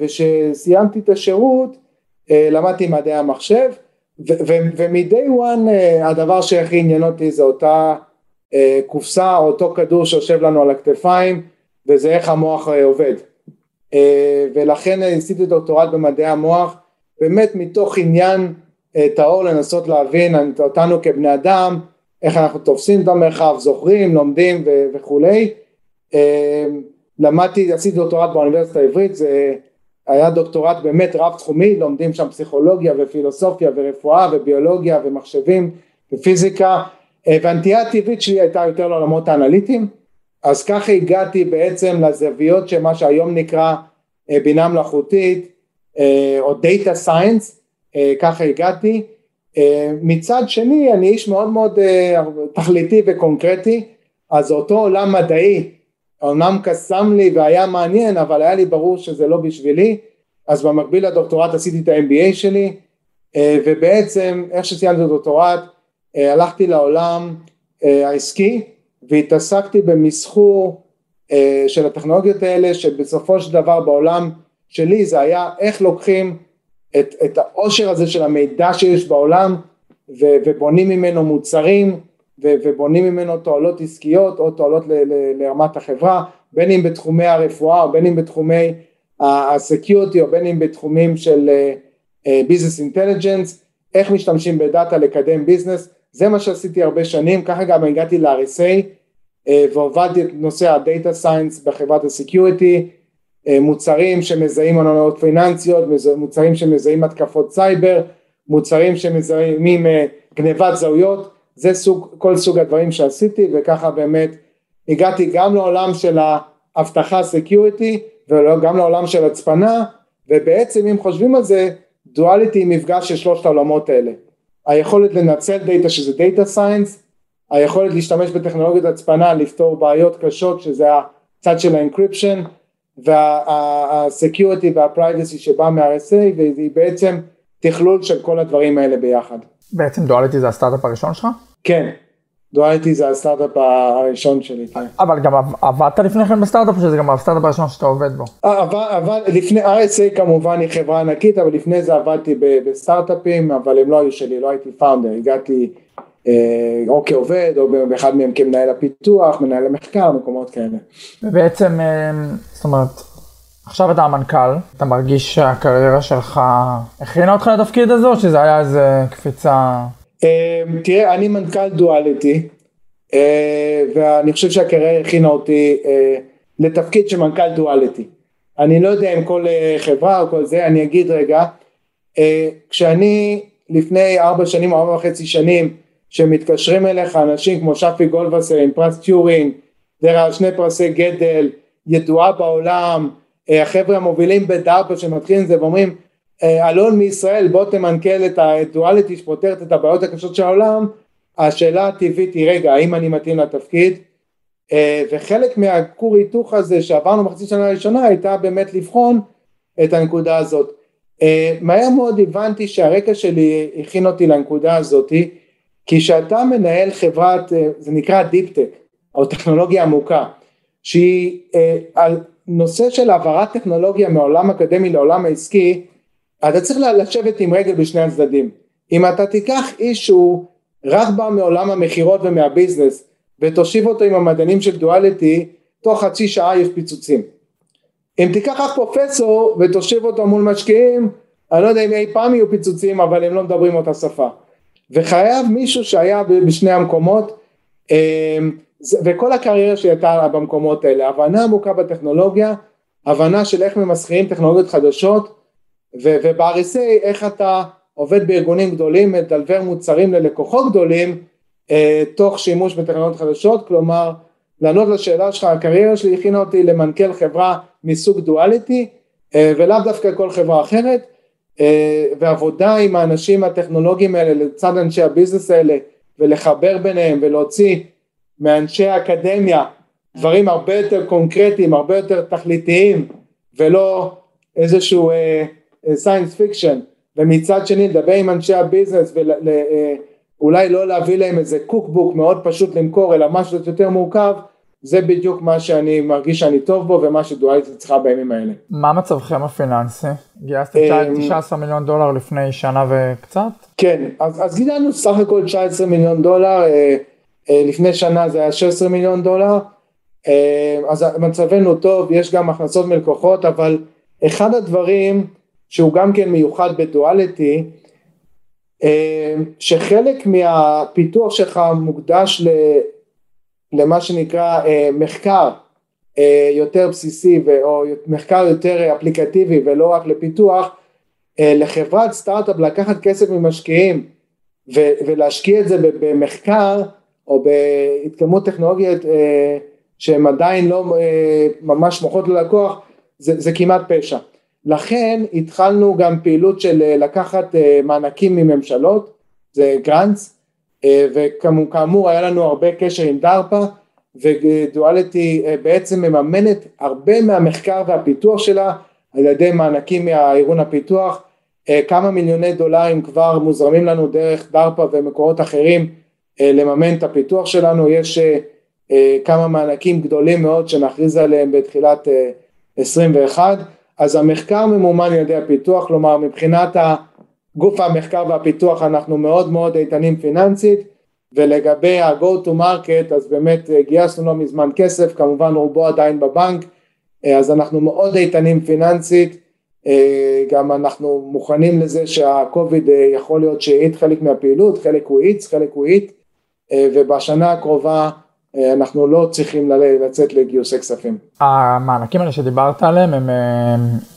וכשסיימתי את השירות למדתי מדעי המחשב ומ-day one הדבר שהכי עניין אותי זה אותה קופסה אותו כדור שיושב לנו על הכתפיים וזה איך המוח עובד ולכן עשיתי דוקטורט במדעי המוח באמת מתוך עניין uh, טהור לנסות להבין אותנו כבני אדם איך אנחנו תופסים את המרחב זוכרים לומדים ו- וכולי. uh, למדתי עשיתי דוקטורט באוניברסיטה העברית זה היה דוקטורט באמת רב תחומי, לומדים שם פסיכולוגיה ופילוסופיה ורפואה וביולוגיה ומחשבים ופיזיקה אה, והנטייה הטבעית שלי הייתה יותר לעולמות האנליטיים אז ככה הגעתי בעצם לזוויות של מה שהיום נקרא אה, בינה מלאכותית אה, או data science ככה הגעתי. מצד שני אני איש מאוד מאוד תכליתי וקונקרטי אז אותו עולם מדעי אמנם קסם לי והיה מעניין אבל היה לי ברור שזה לא בשבילי. אז במקביל לדוקטורט עשיתי את ה-MBA שלי אה, ובעצם איך שסיימתי את הדוקטורט אה, הלכתי לעולם אה, העסקי והתעסקתי במסחור של הטכנולוגיות האלה שבסופו של דבר בעולם שלי זה היה איך לוקחים את, את העושר הזה של המידע שיש בעולם ובונים ממנו מוצרים ובונים ממנו תועלות עסקיות או תועלות לרמת החברה בין אם בתחומי הרפואה או בין אם בתחומי ה security או בין אם בתחומים של business uh, intelligence איך משתמשים בדאטה לקדם business זה מה שעשיתי הרבה שנים ככה גם הגעתי ל-RSA והובלתי את נושא ה data science בחברת ה security, מוצרים שמזהים עולמות פיננסיות, מוצרים שמזהים התקפות סייבר, מוצרים שמזהים גנבת זהויות, זה סוג, כל סוג הדברים שעשיתי וככה באמת הגעתי גם לעולם של האבטחה security וגם לעולם של הצפנה ובעצם אם חושבים על זה דואליטי היא מפגש של שלושת העולמות האלה היכולת לנצל דאטה שזה data science היכולת להשתמש בטכנולוגיות הצפנה לפתור בעיות קשות שזה הצד של ה encryption וה security וה privacy שבא מה-RSA והיא בעצם תכלול של כל הדברים האלה ביחד. בעצם דואליטי זה הסטארט-אפ הראשון שלך? כן, דואליטי זה הסטארט-אפ הראשון שלי, כן. אבל גם עבדת לפני כן בסטארט-אפ, שזה גם הסטארט-אפ הראשון שאתה עובד בו? אבל, אבל לפני, RSA כמובן היא חברה ענקית, אבל לפני זה עבדתי בסטארט-אפים, אבל הם לא היו שלי, לא הייתי founder, הגעתי אה, או כעובד, או באחד מהם כמנהל הפיתוח, מנהל המחקר, מקומות כאלה. ובעצם, אה, זאת אומרת, עכשיו אתה המנכ"ל, אתה מרגיש שהקריירה שלך הכינה אותך לתפקיד הזה, או שזה היה איזה קפיצה? אמ, תראה, אני מנכ"ל דואליטי, אה, ואני חושב שהקריירה הכינה אותי אה, לתפקיד של מנכ"ל דואליטי. אני לא יודע אם כל אה, חברה או כל זה, אני אגיד רגע, כשאני לפני ארבע שנים או ארבע וחצי שנים, שמתקשרים אליך אנשים כמו שפי גולדווסר עם פרס טיורינג, דרך שני פרסי גדל, ידועה בעולם, החבר'ה המובילים בדארפה שמתחילים את זה ואומרים אלון מישראל בוא תמנכ"ל את הדואליטי שפותרת את הבעיות הקשות של העולם השאלה הטבעית היא רגע האם אני מתאים לתפקיד? אה, וחלק מהכור היתוך הזה שעברנו בחצי שנה הראשונה הייתה באמת לבחון את הנקודה הזאת. אה, מהר מאוד הבנתי שהרקע שלי הכין אותי לנקודה הזאת כי כשאתה מנהל חברת זה נקרא deep-tech או טכנולוגיה עמוקה שהיא על נושא של העברת טכנולוגיה מעולם אקדמי לעולם העסקי אתה צריך לשבת עם רגל בשני הצדדים. אם אתה תיקח איש שהוא רק בא מעולם המכירות ומה business ותושיב אותו עם המדענים של דואליטי, תוך חצי שעה יש פיצוצים. אם תיקח רק פרופסור ותושיב אותו מול משקיעים, אני לא יודע אם אי פעם יהיו פיצוצים אבל הם לא מדברים אותה שפה. וחייב מישהו שהיה בשני המקומות אמ, וכל הקריירה שלי הייתה במקומות האלה, הבנה עמוקה בטכנולוגיה, הבנה של איך ממסחרים טכנולוגיות חדשות וב-RSA איך אתה עובד בארגונים גדולים, מדלבר מוצרים ללקוחות גדולים אה, תוך שימוש בטכנולוגיות חדשות, כלומר לענות לשאלה שלך, הקריירה שלי הכינה אותי למנכ"ל חברה מסוג דואליטי אה, ולאו דווקא כל חברה אחרת אה, ועבודה עם האנשים הטכנולוגיים האלה לצד אנשי ה business האלה ולחבר ביניהם ולהוציא מאנשי האקדמיה דברים הרבה יותר קונקרטיים, הרבה יותר תכליתיים ולא איזשהו אה, science fiction ומצד שני לדבר עם אנשי הביזנס ואולי לא להביא להם איזה קוקבוק מאוד פשוט למכור אלא משהו יותר מורכב זה בדיוק מה שאני מרגיש שאני טוב בו ומה שדואליטי צריכה בימים האלה. מה מצבכם הפיננסי? גייסתם 19 אמ, מיליון דולר לפני שנה וקצת? כן, אז, אז גידלנו סך הכל 19 מיליון דולר, אה, אה, לפני שנה זה היה 16 מיליון דולר, אה, אז מצבנו טוב, יש גם הכנסות מלקוחות, אבל אחד הדברים שהוא גם כן מיוחד בדואליטי, אה, שחלק מהפיתוח שלך מוקדש למה שנקרא אה, מחקר אה, יותר בסיסי או מחקר יותר אפליקטיבי ולא רק לפיתוח, לחברת סטארט-אפ לקחת כסף ממשקיעים ולהשקיע את זה במחקר או בהתקדמות טכנולוגיות שהן עדיין לא ממש מוכרות ללקוח זה, זה כמעט פשע לכן התחלנו גם פעילות של אה, לקחת אה, מענקים מממשלות, זה גרנטס, אה, וכאמור היה לנו הרבה קשר עם דרפא, ודואליטי בעצם מממנת הרבה מהמחקר והפיתוח שלה על ידי מענקים מהארגון הפיתוח, כמה מיליוני דולרים כבר מוזרמים לנו דרך דרפא ומקורות אחרים לממן את הפיתוח שלנו, יש כמה מענקים גדולים מאוד שנכריז עליהם בתחילת 21 אז המחקר ממומן על ידי הפיתוח, כלומר מבחינת גוף המחקר והפיתוח אנחנו מאוד מאוד איתנים פיננסית ולגבי ה-go to market אז באמת גייסנו לא מזמן כסף, כמובן רובו עדיין בבנק אז אנחנו מאוד איתנים פיננסית, גם אנחנו מוכנים לזה שהקוביד יכול להיות שהאיט חלק מהפעילות, חלק הוא האיץ, חלק הוא האיט ובשנה הקרובה אנחנו לא צריכים לצאת לגיוסי כספים. המענקים האלה שדיברת עליהם הם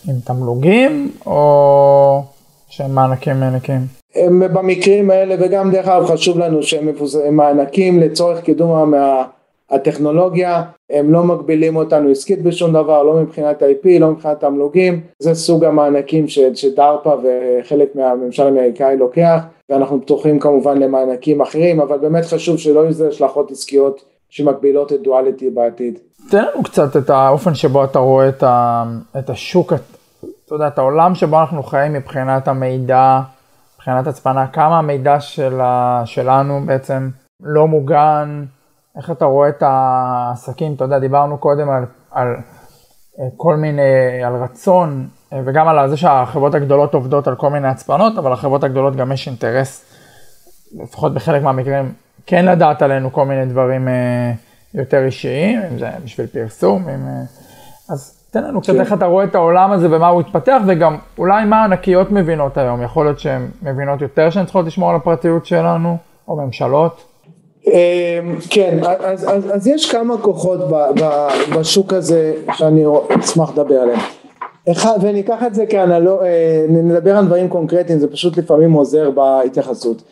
עם תמלוגים או שהם מענקים מענקים? הם במקרים האלה וגם דרך אגב חשוב לנו שהם מענקים לצורך קידום הטכנולוגיה, הם לא מגבילים אותנו עסקית בשום דבר, לא מבחינת IP, לא מבחינת תמלוגים, זה סוג המענקים שדרפה וחלק מהממשל האמריקאי לוקח, ואנחנו פתוחים כמובן למענקים אחרים, אבל באמת חשוב שלא יהיו לזה השלכות עסקיות שמגבילות את דואליטי בעתיד. תן לנו קצת את האופן שבו אתה רואה את, ה, את השוק, אתה יודע, את העולם שבו אנחנו חיים מבחינת המידע, מבחינת הצפנה, כמה המידע של, שלנו בעצם לא מוגן, איך אתה רואה את העסקים, אתה יודע, דיברנו קודם על, על אה, כל מיני, על רצון, אה, וגם על זה שהחברות הגדולות עובדות על כל מיני הצפנות, אבל לחברות הגדולות גם יש אינטרס, לפחות בחלק מהמקרים, כן לדעת עלינו כל מיני דברים אה, יותר אישיים, אם זה בשביל פרסום, אם... אז תן לנו קצת. איך אתה רואה את העולם הזה ומה הוא התפתח, וגם אולי מה ענקיות מבינות היום, יכול להיות שהן מבינות יותר שהן צריכות לשמור על הפרטיות שלנו, או ממשלות. אמ, כן, אז, אז, אז יש כמה כוחות ב, ב, בשוק הזה שאני אשמח לדבר עליהם. אחד, וניקח את זה כאנלוג, אה, נדבר על דברים קונקרטיים, זה פשוט לפעמים עוזר בהתייחסות.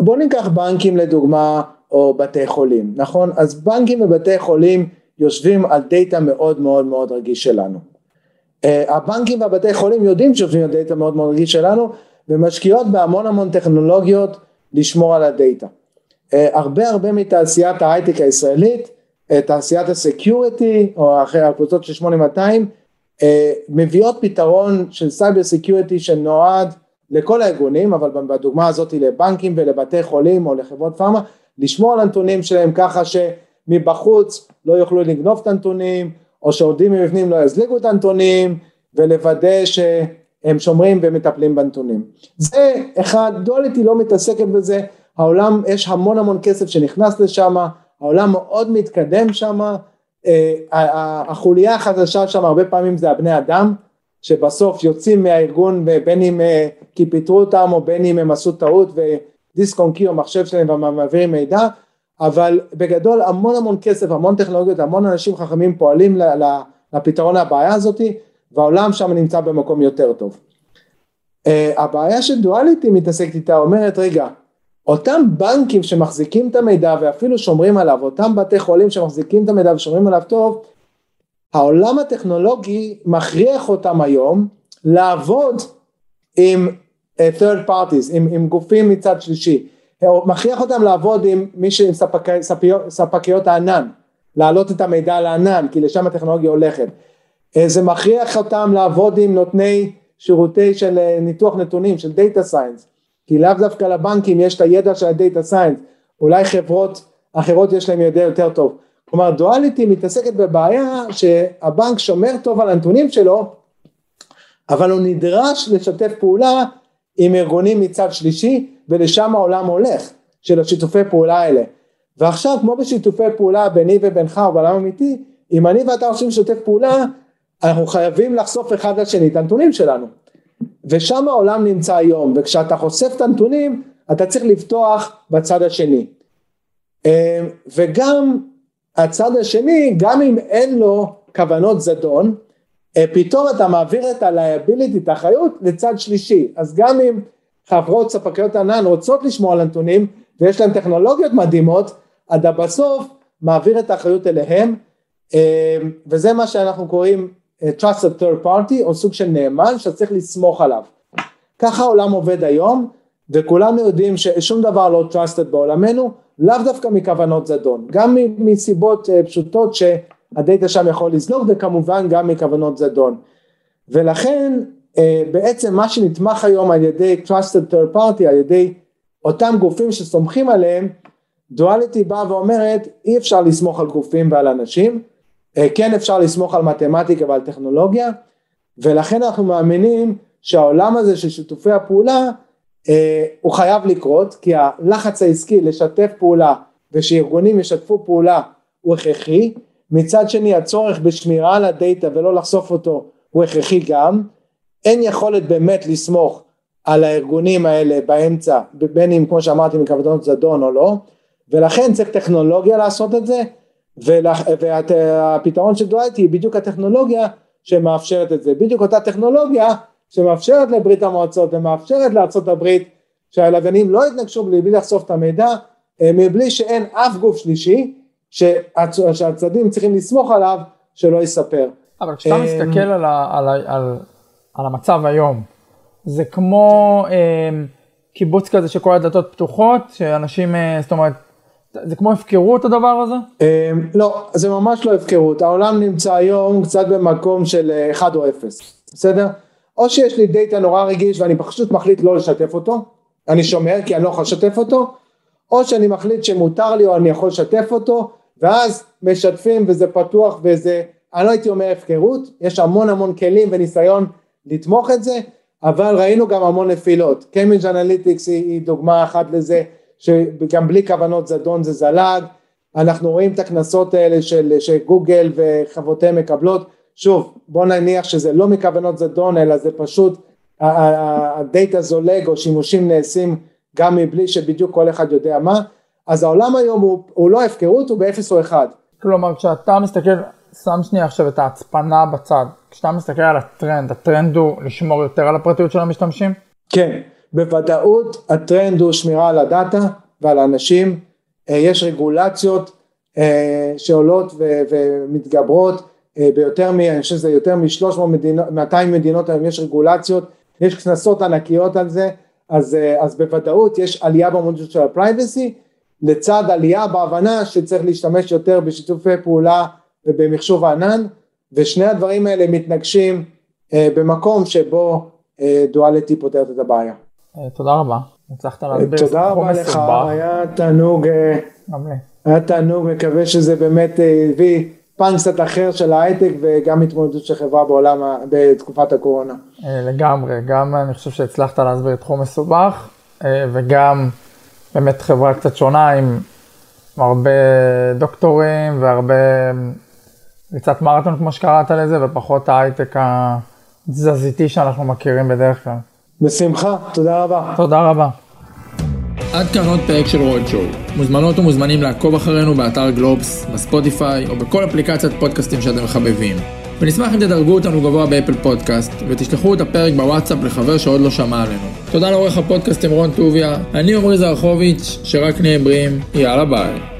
בואו ניקח בנקים לדוגמה, או בתי חולים, נכון? אז בנקים ובתי חולים יושבים על דאטה מאוד מאוד מאוד רגיש שלנו. אה, הבנקים והבתי חולים יודעים שיושבים על דאטה מאוד מאוד רגיש שלנו, ומשקיעות בהמון המון טכנולוגיות לשמור על הדאטה. אה, הרבה הרבה מתעשיית ההייטק הישראלית, אה, תעשיית ה security או אחרי הקבוצות של 8200 אה, מביאות פתרון של cyber security שנועד לכל הארגונים אבל בדוגמה הזאת לבנקים ולבתי חולים או לחברות פארמה לשמור על הנתונים שלהם ככה שמבחוץ לא יוכלו לגנוב את הנתונים או שעובדים מבפנים לא יזליגו את הנתונים ולוודא שהם שומרים ומטפלים בנתונים. זה אחד, דואליטי לא מתעסקת בזה. העולם, יש המון המון כסף שנכנס לשם, העולם מאוד מתקדם שם, אה, החוליה החדשה שם הרבה פעמים זה הבני אדם, שבסוף יוצאים מהארגון בין אם אה, כי פיטרו אותם או בין אם הם עשו טעות ודיסק און קי או מחשב שלהם ומעבירים מידע, אבל בגדול המון המון כסף, המון טכנולוגיות, המון אנשים חכמים פועלים לפתרון הבעיה הזאתי והעולם שם נמצא במקום יותר טוב. אה, הבעיה שדואליטי מתעסקת איתה אומרת רגע אותם בנקים שמחזיקים את המידע ואפילו שומרים עליו, אותם בתי חולים שמחזיקים את המידע ושומרים עליו טוב, העולם הטכנולוגי מכריח אותם היום לעבוד עם uh, third parties, עם, עם גופים מצד שלישי, הוא מכריח אותם לעבוד עם מי שספקיות הענן, להעלות את המידע לענן, כי לשם הטכנולוגיה הולכת. Uh, זה מכריח אותם לעבוד עם נותני שירותי של uh, ניתוח נתונים, של Data Science. כי לאו דווקא לבנקים יש את הידע של הדאטה סיינס, אולי חברות אחרות יש להם ידע יותר טוב. כלומר דואליטי מתעסקת בבעיה שהבנק שומר טוב על הנתונים שלו, אבל הוא נדרש לשתף פעולה עם ארגונים מצד שלישי, ולשם העולם הולך, של השיתופי פעולה האלה. ועכשיו כמו בשיתופי פעולה ביני ובינך או בעולם אמיתי, אם אני ואתה עושים לשתף פעולה, אנחנו חייבים לחשוף אחד לשני את הנתונים שלנו. ושם העולם נמצא היום, וכשאתה חושף את הנתונים, אתה צריך לפתוח בצד השני. אה, וגם הצד השני, גם אם אין לו כוונות זדון, אה, פתאום אתה מעביר את ה-liability, את האחריות, לצד שלישי. אז גם אם חברות ספקיות ענן רוצות לשמור על הנתונים, ויש להן טכנולוגיות מדהימות, אתה בסוף מעביר את האחריות אליהם, אה, וזה מה שאנחנו קוראים trusted third party או סוג של נאמן שאתה צריך לסמוך עליו. ככה העולם עובד היום וכולנו יודעים ששום דבר לא trusted בעולמנו לאו דווקא מכוונות זדון. גם מסיבות אה, פשוטות שהדאטה שם יכול לזלוג וכמובן גם מכוונות זדון. ולכן אה, בעצם מה שנתמך היום על ידי trusted third party על ידי אותם גופים שסומכים עליהם דואליטי באה ואומרת אי אפשר לסמוך על גופים ועל אנשים אה, כן אפשר לסמוך על מתמטיקה ועל טכנולוגיה ולכן אנחנו מאמינים שהעולם הזה של שיתופי הפעולה הוא חייב לקרות כי הלחץ העסקי לשתף פעולה ושארגונים ישתפו פעולה הוא הכרחי. מצד שני הצורך בשמירה על הדאטה ולא לחשוף אותו הוא הכרחי גם. אין יכולת באמת לסמוך על הארגונים האלה באמצע בין אם כמו שאמרתי מכוונות זדון או לא. ולכן צריך טכנולוגיה לעשות את זה, והפתרון של דווייט היא בדיוק הטכנולוגיה שמאפשרת את זה, בדיוק אותה טכנולוגיה שמאפשרת לברית המועצות ומאפשרת לארצות הברית שהלוויינים לא יתנגשו בלי לחשוף את המידע אה, מבלי שאין אף גוף שלישי שהצדדים צריכים לסמוך עליו שלא יספר. אבל כשאתה אה, מסתכל על, ה, על, על, על המצב היום, זה כמו אה, קיבוץ כזה שכל הדלתות פתוחות, שאנשים, זאת אומרת, זה כמו הפקרות הדבר הזה? לא, זה ממש לא הפקרות, העולם נמצא היום קצת במקום של 1 או 0, בסדר? או שיש לי דאטה נורא רגיש ואני פשוט מחליט לא לשתף אותו, אני שומר כי אני לא יכול לשתף אותו, או שאני מחליט שמותר לי או אני יכול לשתף אותו, ואז משתפים וזה פתוח וזה, אני לא הייתי אומר הפקרות, יש המון המון כלים וניסיון לתמוך את זה, אבל ראינו גם המון נפילות, קיימברידג' אנליטיקה היא, היא דוגמה אחת לזה, שגם בלי כוונות זדון זה זלג, אנחנו רואים את הקנסות האלה של, שגוגל וחברותיהם מקבלות, שוב בוא נניח שזה לא מכוונות זדון אלא זה פשוט הדאטה זולג או שימושים נעשים גם מבלי שבדיוק כל אחד יודע מה, אז העולם היום הוא, הוא לא הפקרות, הוא באפס או אחד. כלומר, כשאתה מסתכל, שם שנייה עכשיו את ההצפנה בצד, כשאתה מסתכל על הטרנד, הטרנד הוא לשמור יותר על הפרטיות של המשתמשים? כן, בוודאות הטרנד הוא שמירה על הדאטה ועל האנשים, אה, יש רגולציות אה, שעולות ומתגברות ביותר מ... אני חושב שזה יותר מ-300 מדינות, 200 מדינות היום יש רגולציות, יש קנסות ענקיות על זה, אז, אה, אז בוודאות יש עלייה במודלות של הפרייבסי, לצד עלייה בהבנה שצריך להשתמש יותר בשיתופי פעולה ובמחשוב הענן, ושני הדברים האלה מתנגשים אה, במקום שבו דואליטי פותרת את הבעיה. תודה רבה, הצלחת להסביר. תודה רבה לך, היה תענוג, היה תענוג, מקווה שזה באמת הביא פן קצת אחר של ההייטק וגם התמודדות של חברה בעולם בתקופת הקורונה. אה, לגמרי, גם אני חושב שהצלחת להסביר תחום מסובך אה, וגם באמת חברה קצת שונה עם הרבה דוקטורים והרבה ריצת מרתון כמו שקראת לזה ופחות ההייטק התזזיתי שאנחנו מכירים בדרך כלל. בשמחה, תודה רבה. תודה רבה. עד כאן עוד פרק של Road Show. מוזמנות ומוזמנים לעקוב אחרינו באתר גלובס, בספוטיפיי או בכל אפליקציית פודקאסטים שאתם מחבבים. ונשמח אם תדרגו אותנו גבוה באפל פודקאסט, ותשלחו את הפרק בוואטסאפ לחבר שעוד לא שמע עלינו. תודה לעורך הפודקאסט עם רון טוביה, אני עמרי זרחוביץ', שרק נהיה בריאים, יאללה ביי.